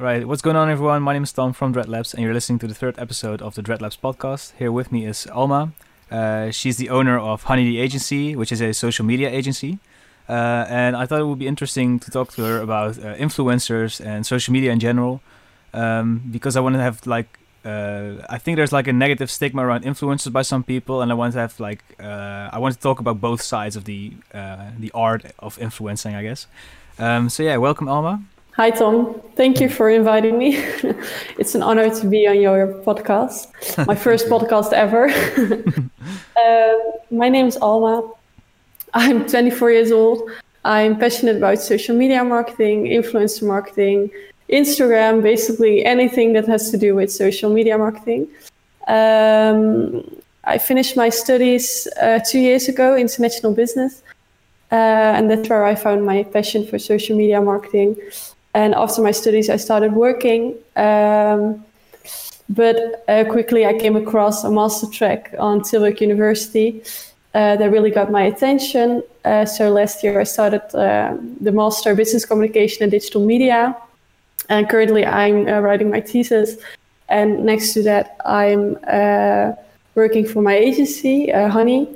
Right, what's going on, everyone? My name is Tom from Dreadlabs, and you're listening to the third episode of the Dreadlabs podcast. Here with me is Alma. Uh, she's the owner of Honey the Agency, which is a social media agency. Uh, and I thought it would be interesting to talk to her about uh, influencers and social media in general, um, because I want to have like uh, I think there's like a negative stigma around influencers by some people, and I want to have like uh, I want to talk about both sides of the uh, the art of influencing, I guess. Um, so yeah, welcome Alma. Hi, Tom. Thank you for inviting me. it's an honor to be on your podcast, my first podcast ever. uh, my name is Alma. I'm 24 years old. I'm passionate about social media marketing, influencer marketing, Instagram, basically anything that has to do with social media marketing. Um, I finished my studies uh, two years ago, international business, uh, and that's where I found my passion for social media marketing. And after my studies, I started working. Um, but uh, quickly, I came across a master track on Tilburg University uh, that really got my attention. Uh, so last year, I started uh, the Master Business Communication and Digital Media. And currently, I'm uh, writing my thesis. And next to that, I'm uh, working for my agency, Honey.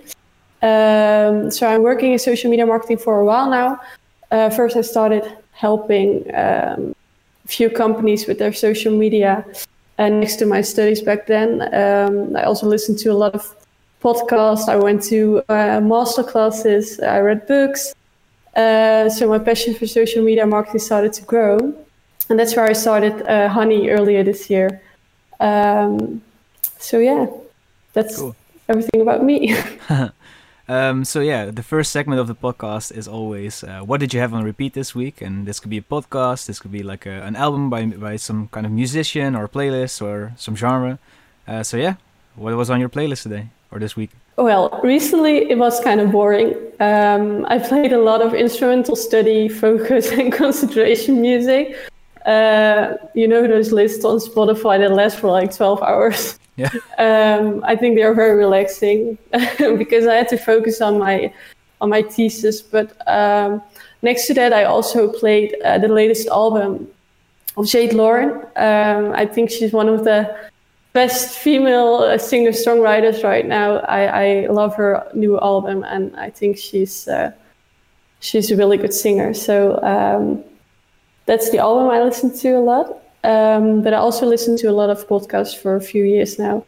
Um, so I'm working in social media marketing for a while now. first, I started helping um, a few companies with their social media. And next to my studies back then, um, I also listened to a lot of podcasts. I went to uh, master classes. I read books. Uh, so my passion for social media marketing started to grow, and that's where I started uh, Honey earlier this year. Um, so yeah, that's cool. everything about me. Um, so yeah, the first segment of the podcast is always uh, what did you have on repeat this week, and this could be a podcast, this could be like a, an album by by some kind of musician or playlist or some genre. Uh, so yeah, what was on your playlist today or this week? Well, recently it was kind of boring. Um, I played a lot of instrumental study, focus, and concentration music. Uh, you know those lists on Spotify that last for like twelve hours. Yeah. Um, I think they are very relaxing because I had to focus on my on my thesis. But um, next to that, I also played uh, the latest album of Jade Lauren. Um, I think she's one of the best female uh, singer songwriters right now. I, I, love her new album, and I think she's uh, she's a really good singer. So um, that's the album I listen to a lot. Um, but I also listen to a lot of podcasts for a few years now,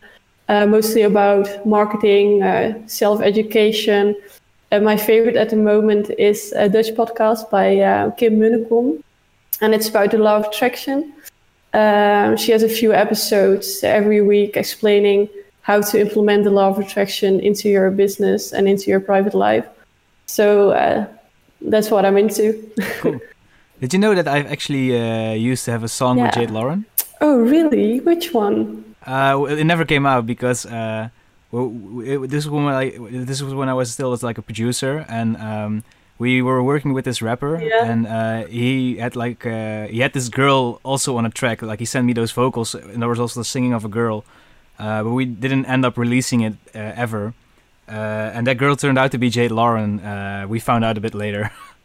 uh, mostly about marketing, uh, self education. Uh, my favorite at the moment is a Dutch podcast by uh, Kim Munnekom, and it's about the law of attraction. Um, she has a few episodes every week explaining how to implement the law of attraction into your business and into your private life. So uh, that's what I'm into. Cool. Did you know that I've actually uh, used to have a song yeah. with Jade Lauren? Oh, really? Which one? Uh, it never came out because uh, this was when I this was when I was still as like a producer, and um, we were working with this rapper, yeah. and uh, he had like uh, he had this girl also on a track. Like he sent me those vocals, and there was also the singing of a girl, uh, but we didn't end up releasing it ever. and that girl turned out to be Jade Lauren. we found out a bit later.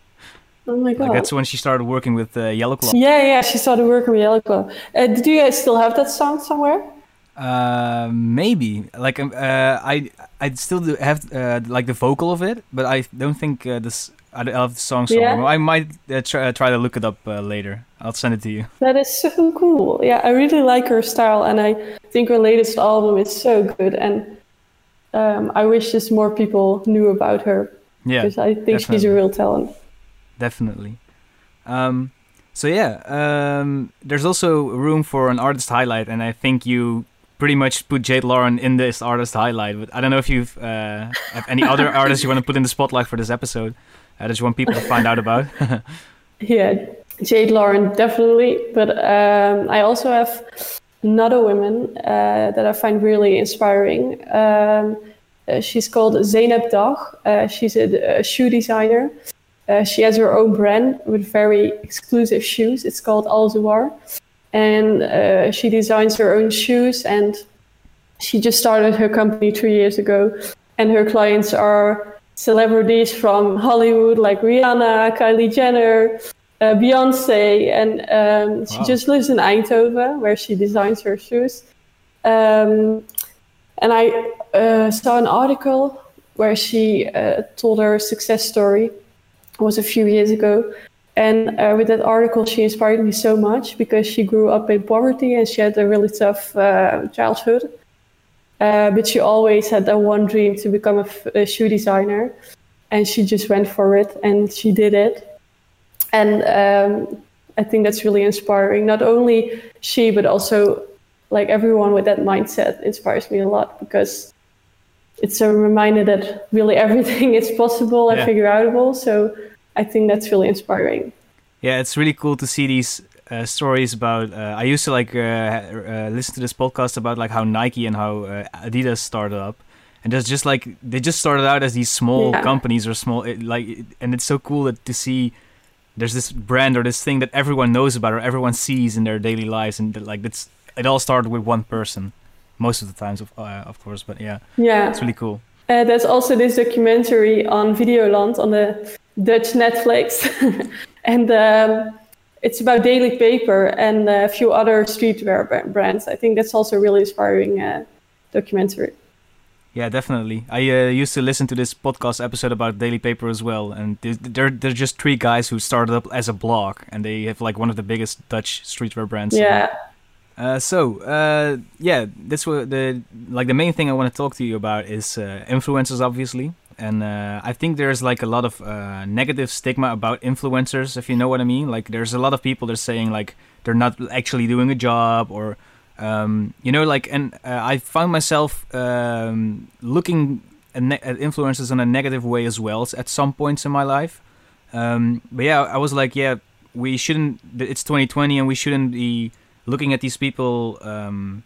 Oh my god! Like that's when she started working with uh, Yellowclaw. Yeah, yeah, she started working with Yellowclaw. Uh, do you guys still have that song somewhere? Uh, maybe. Like, um, uh, I I still do have uh, like the vocal of it, but I don't think uh, this. I have the song somewhere. Yeah. I might uh, try, uh, try to look it up uh, later. I'll send it to you. That is so cool. Yeah, I really like her style, and I think her latest album is so good. And um, I wish just more people knew about her. Yeah, because I think definitely. she's a real talent definitely. Um, so yeah, um, there's also room for an artist highlight, and I think you pretty much put Jade Lauren in this artist highlight. But I don't know if you've uh, have any other artists you want to put in the spotlight for this episode. I just want people to find out about. yeah, Jade Lauren definitely, but um, I also have another woman uh, that I find really inspiring. Um, uh, she's called Zeynep Dag. Uh, she's a, a shoe designer. Uh, she has her own brand with very exclusive shoes. It's called Alzuar. And uh, she designs her own shoes. And she just started her company two years ago. And her clients are celebrities from Hollywood like Rihanna, Kylie Jenner, uh, Beyonce, and um, she Wow. just lives in Eindhoven, where she designs her shoes. Um, and I uh, saw an article where she uh, told her success story. Was a few years ago. And uh, with that article, she inspired me so much because she grew up in poverty and she had a really tough uh, childhood. Uh, but she always had that one dream to become a, f- a shoe designer. And she just went for it and she did it. And um, I think that's really inspiring. Not only she, but also like everyone with that mindset inspires me a lot because it's a reminder that really everything is possible and Yeah. figure outable. So I think that's really inspiring. Yeah, it's really cool to see these uh, stories about. Uh, I used to like uh, uh, listen to this podcast about like how Nike and how uh, Adidas started up, and there's just like they just started out as these small Yeah. companies or small it, like, and it's so cool that, to see there's this brand or this thing that everyone knows about or everyone sees in their daily lives, and that, like it's it all started with one person, most of the times, of uh, of course. But yeah, Yeah. it's really cool. Uh, there's also this documentary on Videoland on the Dutch Netflix, and um, it's about Daily Paper and a few other streetwear brands. I think that's also a really inspiring uh, documentary. Yeah, definitely. I uh, used to listen to this podcast episode about Daily Paper as well, and th- they're they're just three guys who started up as a blog, and they have like one of the biggest Dutch streetwear brands. Yeah, Uh, so uh, yeah, this was the like the main thing I want to talk to you about is uh, influencers, obviously, and uh, I think there's like a lot of uh, negative stigma about influencers, if you know what I mean. Like there's a lot of people that are saying like they're not actually doing a job or um, you know like and I found myself um, looking at, ne- at influencers in a negative way as well at some points in my life. Um, but yeah, I was like, yeah, we shouldn't. It's 2020, and we shouldn't be looking at these people. Um,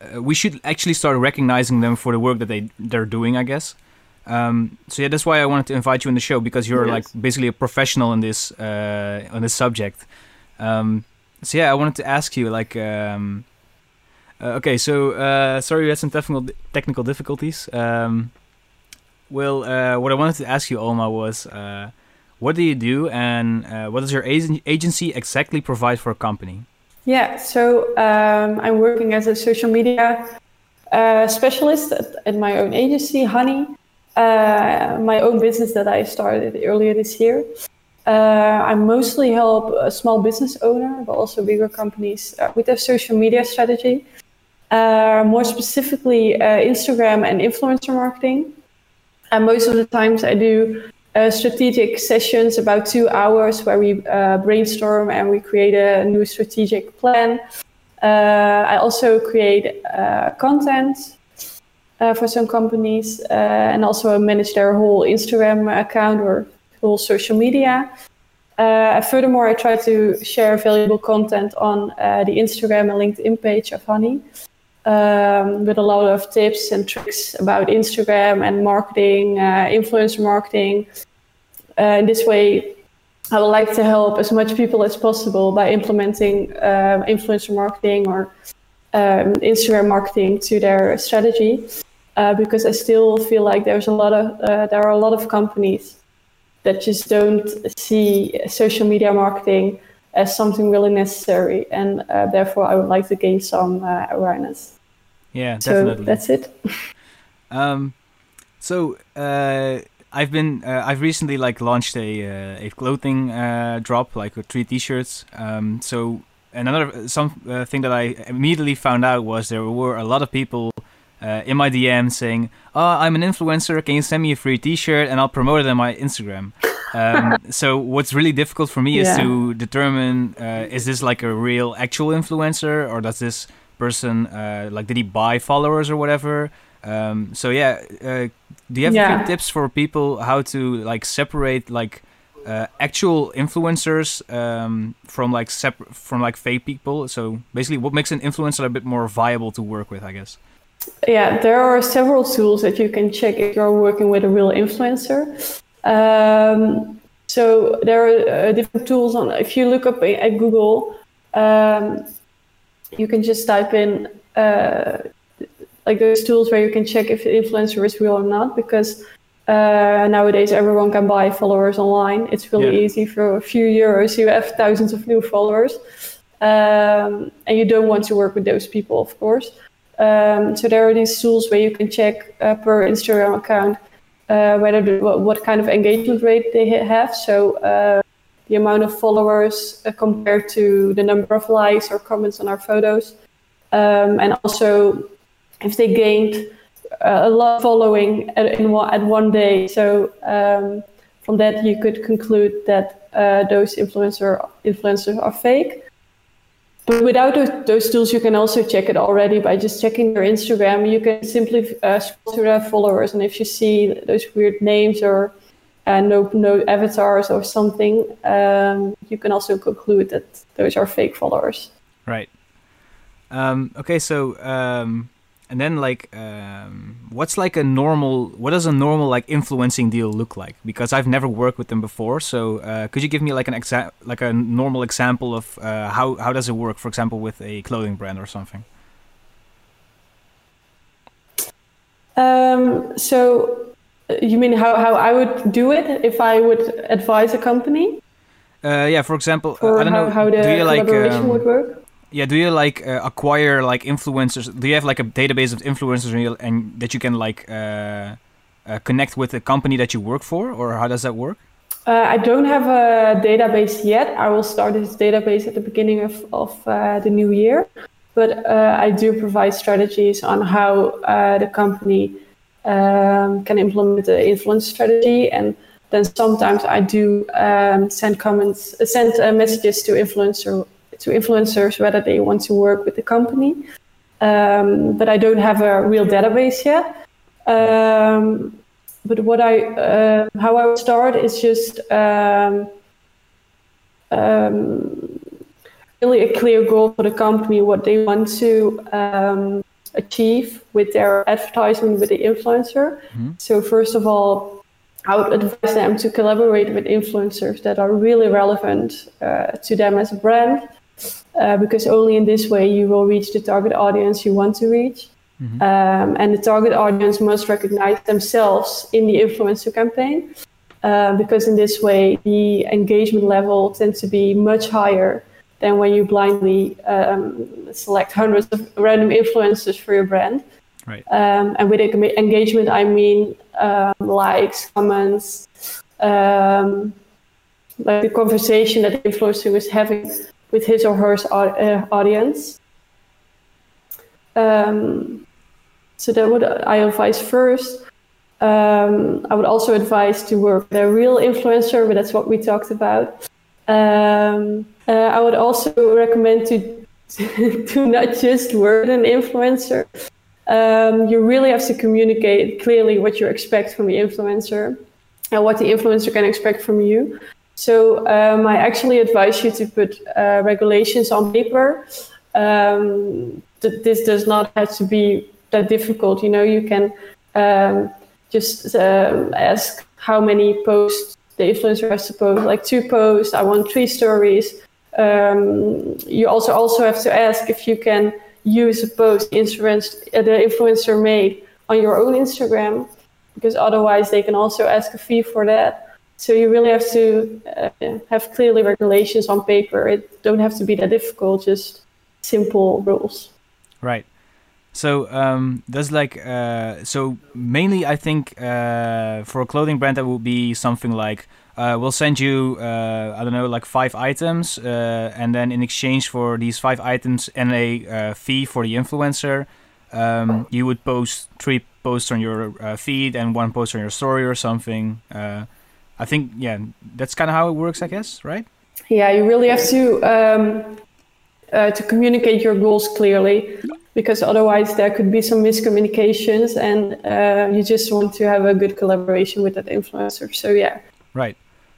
uh, we should actually start recognizing them for the work that they they're doing. I guess. Um, so yeah, that's why I wanted to invite you in the show because you're Yes. like basically a professional in this uh, on this subject. Um, so yeah, I wanted to ask you like. Um, uh, okay, so uh, sorry we had some technical technical difficulties. Um, well, uh, what I wanted to ask you, Alma, was uh, what do you do and uh, what does your agency exactly provide for a company? Yeah. So um, I'm working as a social media uh, specialist at, at my own agency, Honey, uh, my own business that I started earlier this year. Uh, I mostly help a small business owner, but also bigger companies uh, with their social media strategy. Uh, more specifically, uh, Instagram and influencer marketing. And most of the times, I do uh, strategic sessions, about two hours, where we uh, brainstorm and we create a new strategic plan. Uh, I also create uh, content uh, for some companies uh, and also manage their whole Instagram account or whole social media. Furthermore, I try to share valuable content on the Instagram and LinkedIn page of Honey um, with a lot of tips and tricks about Instagram and marketing, uh, influencer marketing. Uh, in this way, I would like to help as much people as possible by implementing uh, influencer marketing or um, Instagram marketing to their strategy. Uh, because I still feel like there's a lot of uh, there are a lot of companies that just don't see social media marketing as something really necessary, and uh, therefore I would like to gain some uh, awareness. Yeah, So that's it. Um, so uh, I've been uh, I've recently like launched a uh, a clothing uh, drop like with three T-shirts. Um, so another some uh, thing that I immediately found out was there were a lot of people. Uh, in my DM saying, "Oh, I'm an influencer. Can you send me a free T-shirt and I'll promote it on my Instagram?" Um, so what's really difficult for me is to determine: uh, is this like a real, actual influencer, or does this person uh, like did he buy followers or whatever? Um, so yeah, uh, do you have Yeah. any tips for people how to like separate like uh, actual influencers um, from like separ- from like fake people? So basically, what makes an influencer a bit more viable to work with? I guess. Yeah, there are several tools that you can check if you're working with a real influencer. Um, so there are uh, different tools on. If you look up at Google, um, you can just type in uh, like those tools where you can check if the influencer is real or not. Because Uh, nowadays, everyone can buy followers online. It's really Yeah. easy for a few euros. You have thousands of new followers, um, and you don't want to work with those people, of course. Um, so there are these tools where you can check uh, per Instagram account uh, whether the, what, what kind of engagement rate they ha- have. So uh, the amount of followers uh, compared to the number of likes or comments on our photos, um, and also if they gained uh, a lot of following at, in one, at one day. So um, from that you could conclude that uh, those influencer influencers are fake. But without those, tools, you can also check it already by just checking their Instagram. You can simply uh, scroll through their followers, and if you see those weird names or uh, no no avatars or something, um, you can also conclude that those are fake followers. Right. Um, okay, so um, and then like, um, what's like a normal? What does a normal like influencing deal look like? Because I've never worked with them before. So uh, could you give me like an exa- like a normal example of uh, how how does it work? For example, with a clothing brand or something. Um, so uh, you mean how, how I would do it if I would advise a company? Uh, yeah, for example, uh, I don't how, know. how the do you like collaboration um, would work? Yeah? Do you like uh, acquire like influencers? Do you have like a database of influencers and, you, and that you can like uh, uh, connect with the company that you work for, or how does that work? Uh, I don't have a database yet. I will start this database at the beginning of, of uh, the new year. But uh, I do provide strategies on how the company um, can implement the influence strategy. And then sometimes I do um, send comments, send uh, messages to influencer to influencers whether they want to work with the company. Um, but I don't have a real database yet. Um, but what I uh, how I would start is just um, um, really a clear goal for the company, what they want to um, achieve with their advertisement with the influencer. Mhm. So first of all, I would advise them to collaborate with influencers that are really relevant uh, to them as a brand, uh, because only in this way you will reach the target audience you want to reach. Um, and the target audience must recognize themselves in the influencer campaign uh, because in this way the engagement level tends to be much higher than when you blindly um, select hundreds of random influencers for your brand. Right. Um, and with engagement, I mean um, likes, comments, um, like the conversation that the influencer is having with his or her uh, audience. Um, so that would I advise first. Um, I would also advise to work with a real influencer, but that's what we talked about. Um, uh, I would also recommend to to not just work with an influencer. Um, you really have to communicate clearly what you expect from the influencer and what the influencer can expect from you. So um, I actually advise you to put uh, regulations on paper. Um, th- this does not have to be that difficult. You know, you can um, just um, ask how many posts the influencer has to post, like two posts. I want three stories. Um, you also also have to ask if you can use a post uh, the influencer made on your own Instagram, because otherwise they can also ask a fee for that. So you really have to uh, have clearly regulations on paper. It don't have to be that difficult. Just simple rules. Right. So um, does like uh, so mainly I think uh, for a clothing brand that would be something like uh, we'll send you uh, I don't know like five items uh, and then in exchange for these five items and a uh, fee for the influencer um, you would post three posts on your feed and one post on your story or something. I think yeah that's kind of how it works I guess right. Yeah, you really have to um, uh, to communicate your goals clearly, because otherwise there could be some miscommunications, and uh, you just want to have a good collaboration with that influencer. So yeah, Right.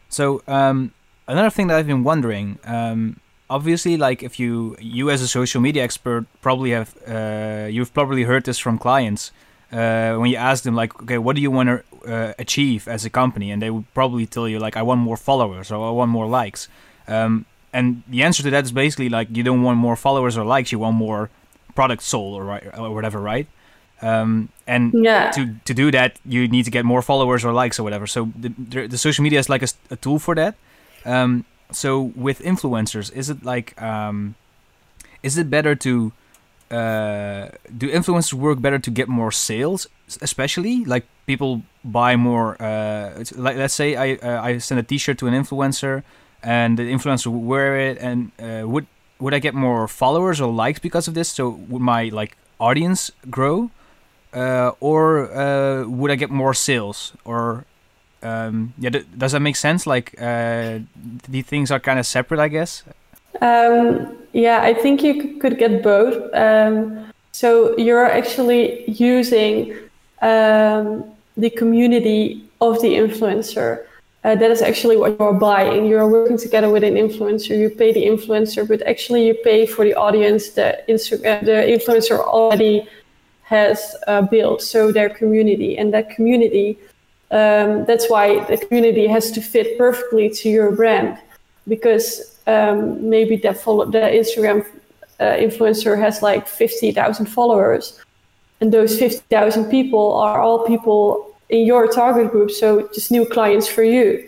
So um, another thing that I've been wondering, um, obviously, like if you you as a social media expert probably have uh, you've probably heard this from clients uh, when you ask them like, okay, what do you want to uh, achieve as a company, and they would probably tell you like, I want more followers or I want more likes. Um, and the answer to that is basically like you don't want more followers or likes, you want more product sold or or whatever, right? Um, and Yeah. to to do that, you need to get more followers or likes or whatever. So the the, social media is like a tool for that. Um, so with influencers, is it like um, is it better to uh, do influencers work better to get more sales, especially like people buy more? Uh, like let's say I uh, I send a T-shirt to an influencer, and the influencer would wear it, and uh, would would I get more followers or likes because of this? So would my like audience grow? uh, or would I get more sales? Or um, yeah, th- does that make sense? Like the things are kind of separate, I guess. Um, yeah, I think you could get both. Um, so you're actually using um, the community of the influencer. Uh, that is actually what you're buying. You're working together with an influencer. You pay the influencer, but actually you pay for the audience that Insta- uh, the influencer already has uh, built. So their community and that community. Um, that's why the community has to fit perfectly to your brand because um, maybe that follow the Instagram uh, influencer has like 50,000 followers, and those 50,000 people are all people in your target group, so just new clients for you.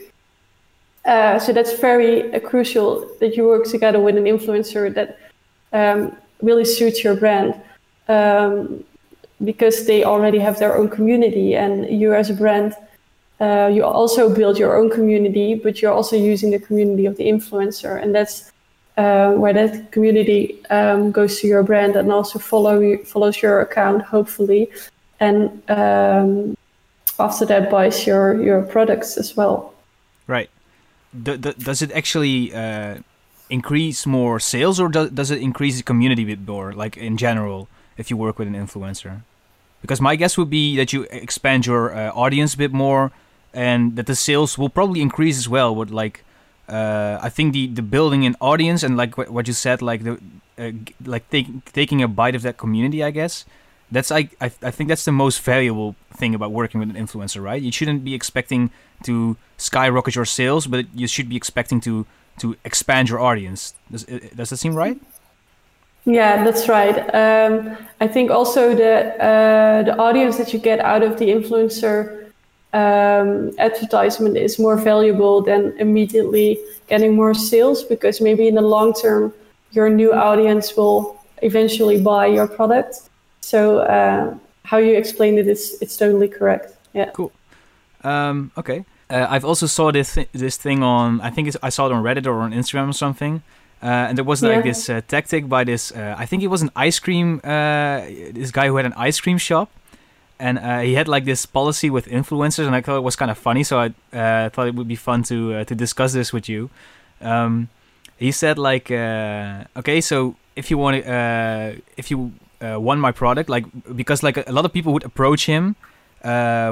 Uh, so that's very uh, crucial that you work together with an influencer that um, really suits your brand. Um, because they already have their own community, and you as a brand uh, you also build your own community, but you're also using the community of the influencer, and that's uh, where that community um, goes to your brand and also follow follows your account, hopefully, and um, after that buys your your products as well. Right. D- d- does it actually uh, increase more sales, or do- does it increase the community bit more, like in general, if you work with an influencer? Because my guess would be that you expand your uh, audience a bit more, and that the sales will probably increase as well. With like, uh, I think the the building an audience and like what, you said, like the uh, like take, taking a bite of that community, I guess. That's I, I I think that's the most valuable thing about working with an influencer, right? You shouldn't be expecting to skyrocket your sales, but you should be expecting to to expand your audience. Does uh, does that seem right? Yeah, that's right. Um, I think also the uh, the audience that you get out of the influencer um, advertisement is more valuable than immediately getting more sales because maybe in the long term your new audience will eventually buy your product. So uh, how you explained it is it's totally correct. Yeah. Cool. Um, okay. Uh, I've also saw this th- this thing on I think it's, I saw it on Reddit or on Instagram or something. Uh, and there was like Yeah. this uh, tactic by this uh, I think it was an ice cream uh, this guy who had an ice cream shop and uh, he had like this policy with influencers and I thought it was kind of funny so I uh, thought it would be fun to uh, to discuss this with you. Um, he said like uh, okay so if you want uh, if you uh, want my product like because like a, lot of people would approach him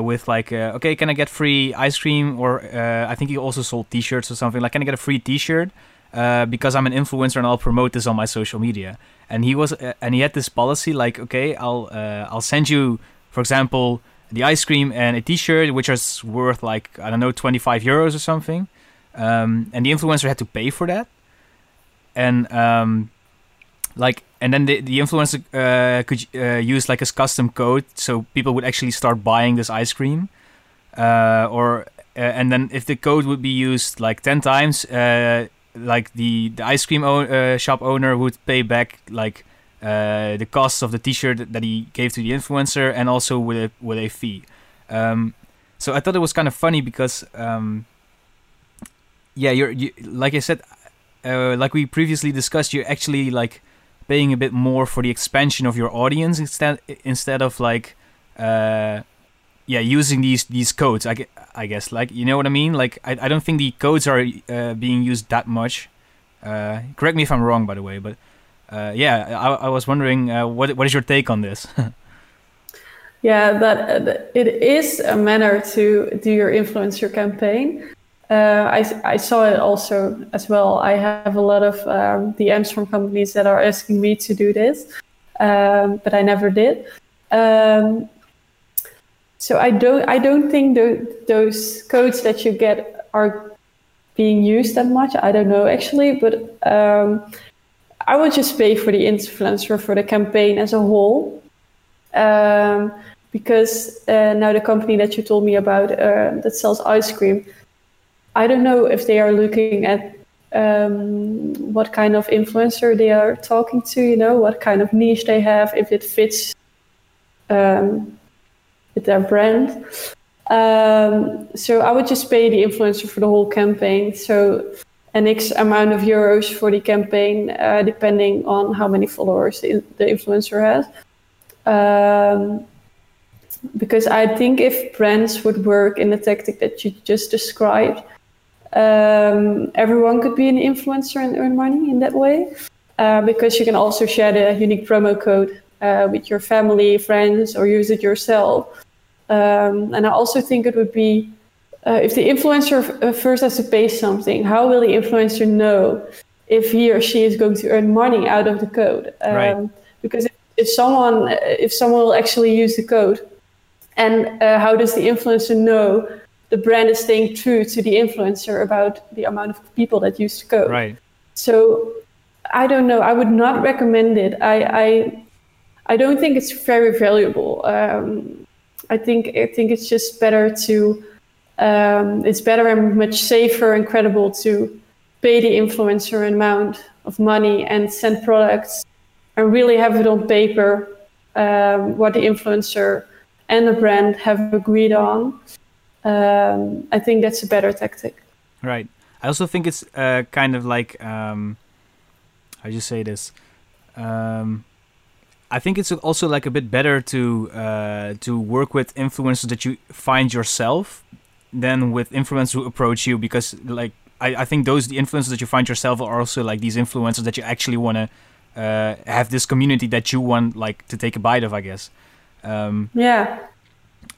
with like, okay, can I get free ice cream? Or I think he also sold T-shirts or something. Like, can I get a free T-shirt? Because I'm an influencer and I'll promote this on my social media. And he was, and he had this policy like, okay, I'll, I'll send you, for example, the ice cream and a T-shirt, which is worth like I don't know, 25 euros or something. Um, and the influencer had to pay for that. And um, like and then the, the influencer uh, could uh, use like a custom code so people would actually start buying this ice cream uh, or uh, and then if the code would be used like 10 times uh, like the, the ice cream o- uh, shop owner would pay back like uh, the costs of the t-shirt that he gave to the influencer and also with a with a fee. Um, so I thought it was kind of funny because um, yeah you're you, like I said uh, like we previously discussed you're actually like paying a bit more for the expansion of your audience instead instead of like uh yeah using these these codes I, I guess. Like you know what I mean? Like I, I don't think the codes are uh, being used that much. Uh correct me if I'm wrong by the way but uh yeah I, I was wondering uh, what what is your take on this Yeah, that uh, it is a manner to do your influencer campaign. Uh, I, I saw it also as well. I have a lot of um, DMs from companies that are asking me to do this, um, but I never did. Um, so I don't I don't think tho- those codes that you get are being used that much. I don't know actually, but um, I would just pay for the influencer for the campaign as a whole. um, because uh, now the company that you told me about uh, that sells ice cream, I don't know if they are looking at um, what kind of influencer they are talking to, you know, what kind of niche they have, if it fits um, with their brand. Um, so I would just pay the influencer for the whole campaign. So an X amount of euros for the campaign, uh, depending on how many followers the, the influencer has. Um, because I think if brands would work in the tactic that you just described, um, everyone could be an influencer and earn money in that way. Uh, because you can also share the unique promo code uh, with your family, friends, or use it yourself. Um, and I also think it would be uh, if the influencer f- uh, first has to pay something, how will the influencer know if he or she is going to earn money out of the code? Um, right. Because if, if, someone if someone will actually use the code, and uh, how does the influencer know the brand is staying true to the influencer about the amount of people that use the code? Right. So I don't know. I would not recommend it. I I, I don't think it's very valuable. Um, I think I think it's just better to um, it's better and much safer and credible to pay the influencer an amount of money and send products and really have it on paper um, what the influencer and the brand have agreed on. Um, I think that's a better tactic. Right. I also think it's uh, kind of like um, how do you say this? Um, I think it's also like a bit better to uh, to work with influencers that you find yourself than with influencers who approach you because like I, I think those the influencers that you find yourself are also like these influencers that you actually want to uh, have this community that you want like to take a bite of I guess. Um, yeah.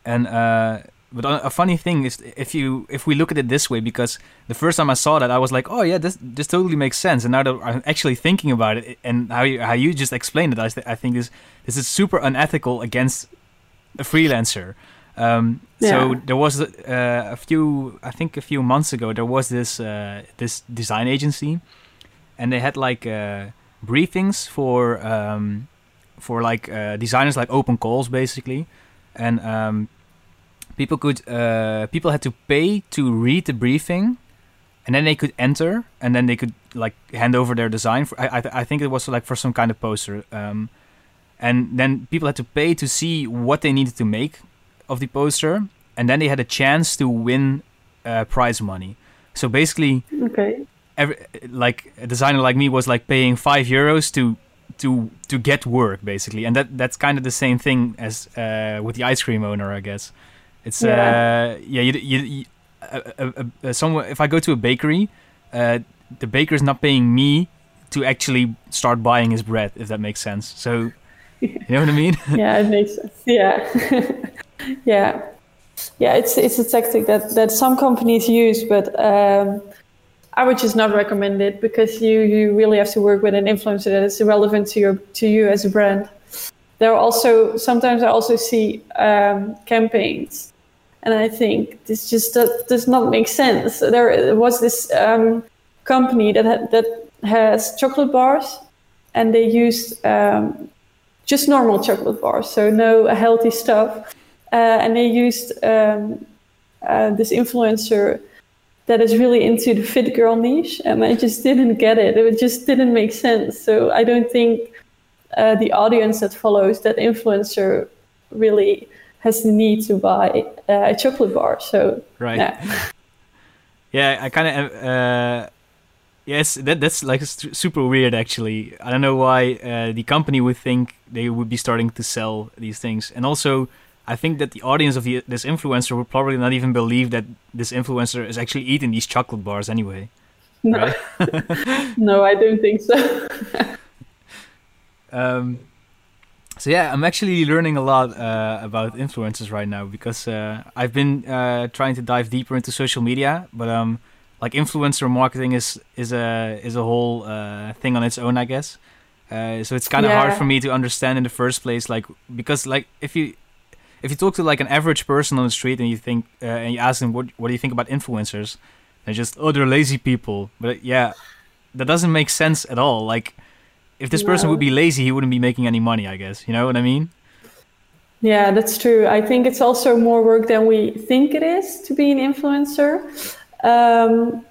and uh, but a funny thing is if you if we look at it this way because the first time I saw that I was like oh yeah this this totally makes sense. And now that I'm actually thinking about it and how you how you just explained it I, th- I think this this is super unethical against a freelancer um, yeah. So there was uh, a few, I think a few months ago, there was this uh, this design agency, and they had like uh, briefings for um, for like uh, designers, like open calls basically, and um, people could uh, people had to pay to read the briefing, and then they could enter, and then they could like hand over their design. For, I I, I think it was like for some kind of poster. Um, and then people had to pay to see what they needed to make of the poster, and then they had a chance to win uh, prize money. So basically, okay, every like a designer like me was like paying five euros to to to get work basically, and that that's kind of the same thing as uh, with the ice cream owner, I guess. It's yeah, uh, yeah. You, you, you uh, uh, uh somewhere if I go to a bakery, uh, the baker is not paying me to actually start buying his bread, if that makes sense. So, you know what I mean? yeah, it makes sense. Yeah. yeah, yeah, it's it's a tactic that that some companies use, but um, I would just not recommend it because you you really have to work with an influencer that is relevant to your to you as a brand. There are also sometimes I also see um, campaigns, and I think this just does, not make sense. There was this um, company that that has chocolate bars, and they used um, just normal chocolate bars, so no healthy stuff and they used um, uh, this influencer that is really into the fit girl niche, and I just didn't get it. It just didn't make sense. So I don't think uh, the audience that follows that influencer really has the need to buy uh, a chocolate bar. So right, yeah, yeah I kind of. Uh, yes, that that's like super weird. Actually, I don't know why uh, the company would think they would be starting to sell these things, and also I think that the audience of the, this influencer would probably not even believe that this influencer is actually eating these chocolate bars anyway. No, right? no I don't think so. um, so yeah, I'm actually learning a lot uh, about influencers right now because uh, I've been uh, trying to dive deeper into social media, but um, like influencer marketing is is a is a whole uh, thing on its own, I guess. Uh, so it's kind of yeah. hard for me to understand in the first place, like because like if you if you talk to like an average person on the street and you think uh, and you ask them what what do you think about influencers, they're just oh they're lazy people. But yeah, that doesn't make sense at all. Like if this no. person would be lazy, he wouldn't be making any money. I guess you know what I mean. Yeah, that's true. I think it's also more work than we think it is to be an influencer. Um,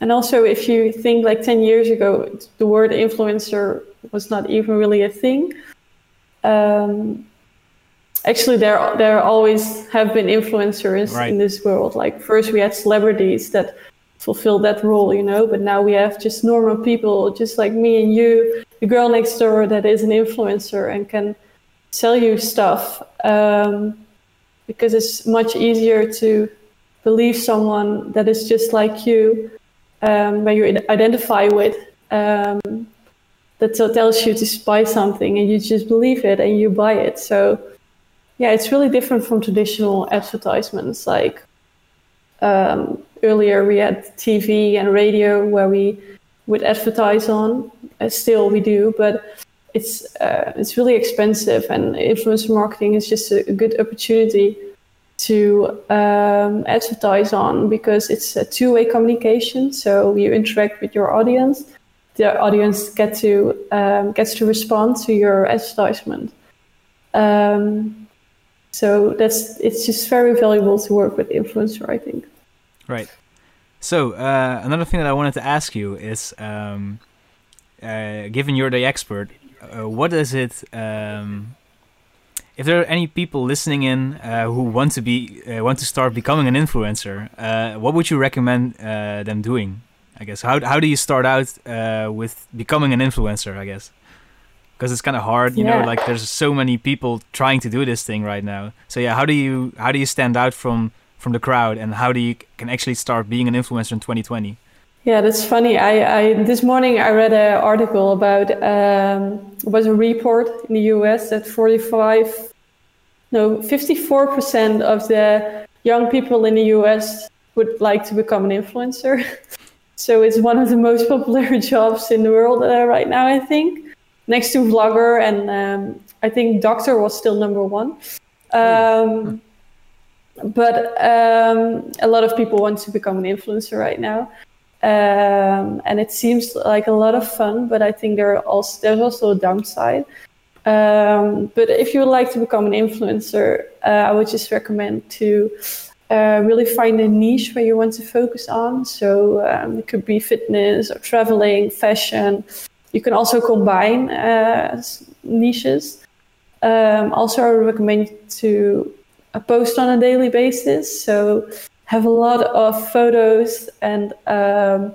and also, if you think like 10 years ago, the word influencer was not even really a thing. Um, actually, there there always have been influencers right. in this world. Like first, we had celebrities that fulfilled that role, you know, but now we have just normal people, just like me and you, the girl next door that is an influencer and can sell you stuff um, because it's much easier to believe someone that is just like you, um, where you identify with, um, that tells you to buy something and you just believe it and you buy it. So, yeah, it's really different from traditional advertisements. Like um, earlier, we had TV and radio where we would advertise on. Uh, still, we do, but it's uh, it's really expensive, and influencer marketing is just a, good opportunity to um, advertise on because it's a two-way communication. So you interact with your audience, the audience get to um, gets to respond to your advertisement. Um, so that's it's just very valuable to work with influencer, I think. Right. So uh, another thing that I wanted to ask you is, um, uh, given you're the expert, uh, what is it? Um, if there are any people listening in uh, who want to be uh, want to start becoming an influencer, uh, what would you recommend them doing? I guess how how do you start out with becoming an influencer? I guess because it's kind of hard, you yeah. know. Like there's so many people trying to do this thing right now. So yeah, how do you how do you stand out from from the crowd, and how do you can actually start being an influencer in 2020? Yeah, that's funny. I, I this morning I read an article about um, was a report in the U.S. that 45, no, 54 percent of the young people in the U.S. would like to become an influencer. so it's one of the most popular jobs in the world uh, right now. I think next to vlogger and um, I think doctor was still number one. Um, but um, a lot of people want to become an influencer right now. Um, and it seems like a lot of fun, but I think there are also there's also a downside. Um, but if you would like to become an influencer, uh, I would just recommend to uh, really find a niche where you want to focus on. So um, it could be fitness or traveling, fashion. You can also combine uh, niches. Um, also, I recommend to uh, post on a daily basis. So have a lot of photos and um,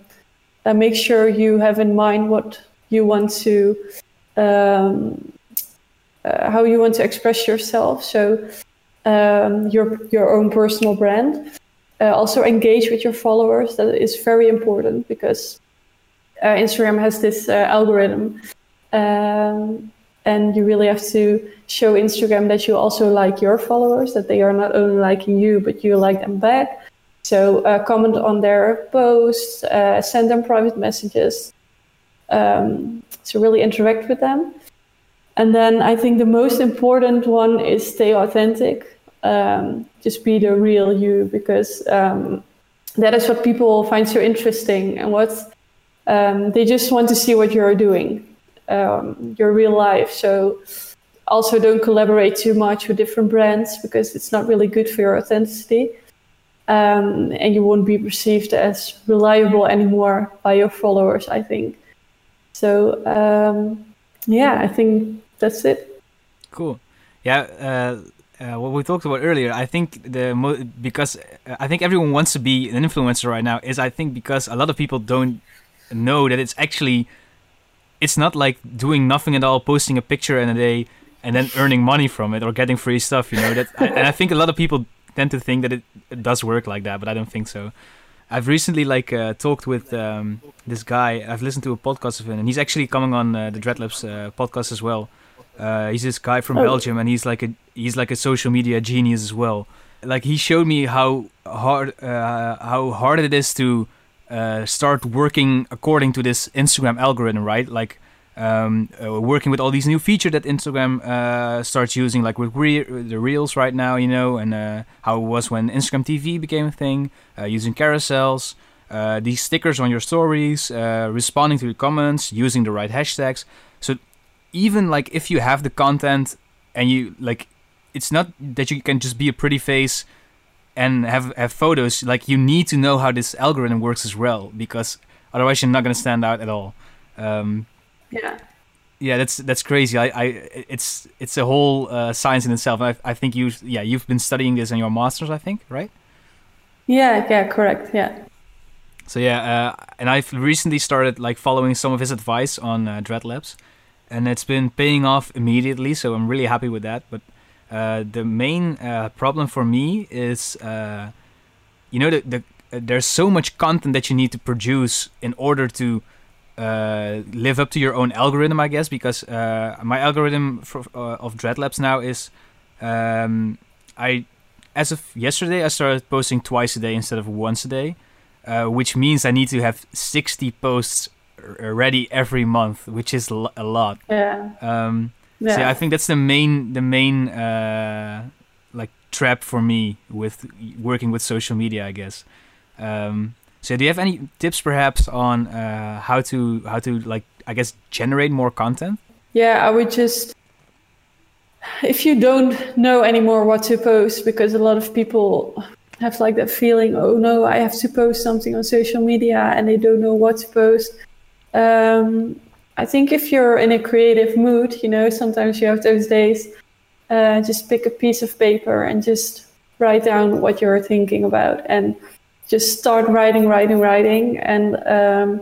uh, make sure you have in mind what you want to um, uh, how you want to express yourself so um, your your own personal brand uh, also engage with your followers that is very important because uh, instagram has this uh, algorithm um, and you really have to show instagram that you also like your followers that they are not only liking you but you like them back so uh, comment on their posts, uh, send them private messages um, to really interact with them. And then I think the most important one is stay authentic. Um, just be the real you because um, that is what people find so interesting and what um, they just want to see what you're doing, um, your real life. So also don't collaborate too much with different brands because it's not really good for your authenticity um, and you won't be perceived as reliable anymore by your followers. I think. So um, yeah, I think that's it. Cool. Yeah. Uh, uh, what we talked about earlier, I think the mo- because uh, I think everyone wants to be an influencer right now is I think because a lot of people don't know that it's actually it's not like doing nothing at all, posting a picture in a day and then earning money from it or getting free stuff. You know that, and I think a lot of people tend to think that it, it does work like that, but I don't think so. I've recently like uh, talked with um, this guy. I've listened to a podcast of him, and he's actually coming on uh, the Dreadlabs uh, podcast as well. Uh, he's this guy from oh. Belgium, and he's like a he's like a social media genius as well. Like he showed me how hard uh, how hard it is to uh, start working according to this Instagram algorithm, right? Like um, uh, working with all these new features that Instagram uh, starts using, like with re- the Reels right now, you know, and uh, how it was when Instagram TV became a thing, uh, using carousels, uh, these stickers on your stories, responding to the comments, using the right hashtags. So even like if you have the content and you like it's not that you can just be a pretty face and have have photos. Like you need to know how this algorithm works as well, because otherwise you're not gonna stand out at all. Um, yeah. Yeah, that's that's crazy. I, I it's it's a whole uh, science in itself. I, I think you yeah you've been studying this in your masters. I think right. Yeah. Yeah. Correct. Yeah. So yeah, uh, and I've recently started like following some of his advice on uh, Dread Labs, and it's been paying off immediately. So I'm really happy with that. But uh, the main uh, problem for me is, uh, you know, the, the there's so much content that you need to produce in order to uh, live up to your own algorithm, I guess. Because uh, my algorithm for, uh, of Dread Labs now is, um, I as of yesterday I started posting twice a day instead of once a day, which means I need to have 60 posts ready every month, which is a lot. Yeah. Um, yeah. Yeah, I think that's the main the main uh, like trap for me with working with social media, I guess. Um, so do you have any tips perhaps on uh, how to how to like I guess generate more content? Yeah, I would just if you don't know anymore what to post because a lot of people have like that feeling, oh no, I have to post something on social media and they don't know what to post. Um, I think if you're in a creative mood, you know, sometimes you have those days, uh, just pick a piece of paper and just write down what you're thinking about and just start writing, writing, writing, and um,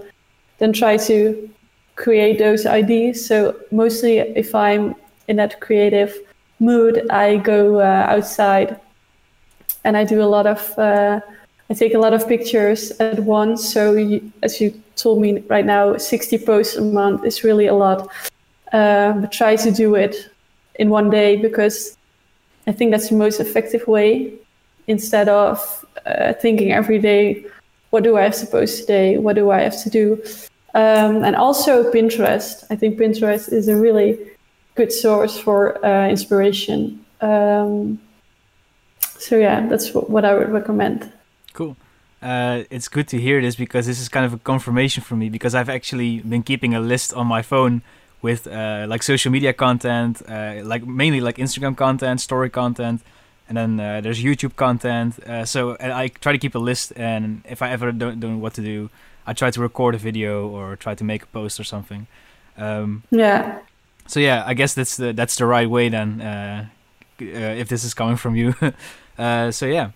then try to create those ideas. So, mostly if I'm in that creative mood, I go uh, outside and I do a lot of, uh, I take a lot of pictures at once. So, you, as you told me right now 60 posts a month is really a lot. Uh, but try to do it in one day because I think that's the most effective way instead of uh, thinking every day, what do I have to post today? What do I have to do? Um, and also Pinterest. I think Pinterest is a really good source for uh, inspiration. Um, so yeah, that's what I would recommend. Cool uh, it's good to hear this because this is kind of a confirmation for me because I've actually been keeping a list on my phone with uh, like social media content, uh, like mainly like Instagram content, story content, and then uh, there's YouTube content. Uh, so I try to keep a list, and if I ever don't, don't know what to do, I try to record a video or try to make a post or something. Um, yeah. So yeah, I guess that's the that's the right way then. Uh, if this is coming from you, so yeah.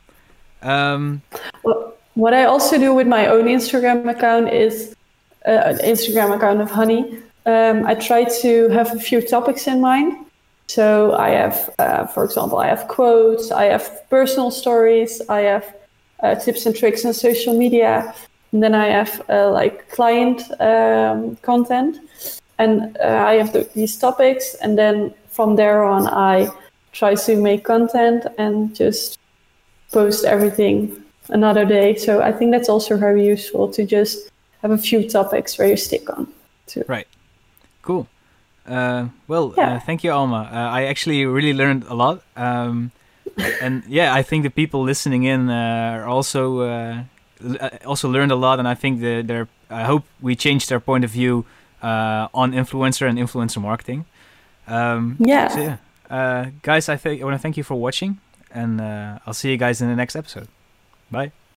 Um, well, what I also do with my own Instagram account is uh, an Instagram account of Honey. Um, I try to have a few topics in mind. So I have, uh, for example, I have quotes, I have personal stories, I have uh, tips and tricks on social media, and then I have uh, like client um, content, and uh, I have the, these topics, and then from there on, I try to make content and just post everything another day. So I think that's also very useful to just have a few topics where you stick on. To. Right. Cool. Uh, well, uh, yeah. uh, thank you, Alma. Uh, I actually really learned a lot. Um, and yeah, I think the people listening in uh, are also uh, also learned a lot, and I think that they're. I hope we changed their point of view on influencer and influencer marketing. Um, yeah. So yeah, guys, I think I want to thank you for watching, and uh, I'll see you guys in the next episode. Bye.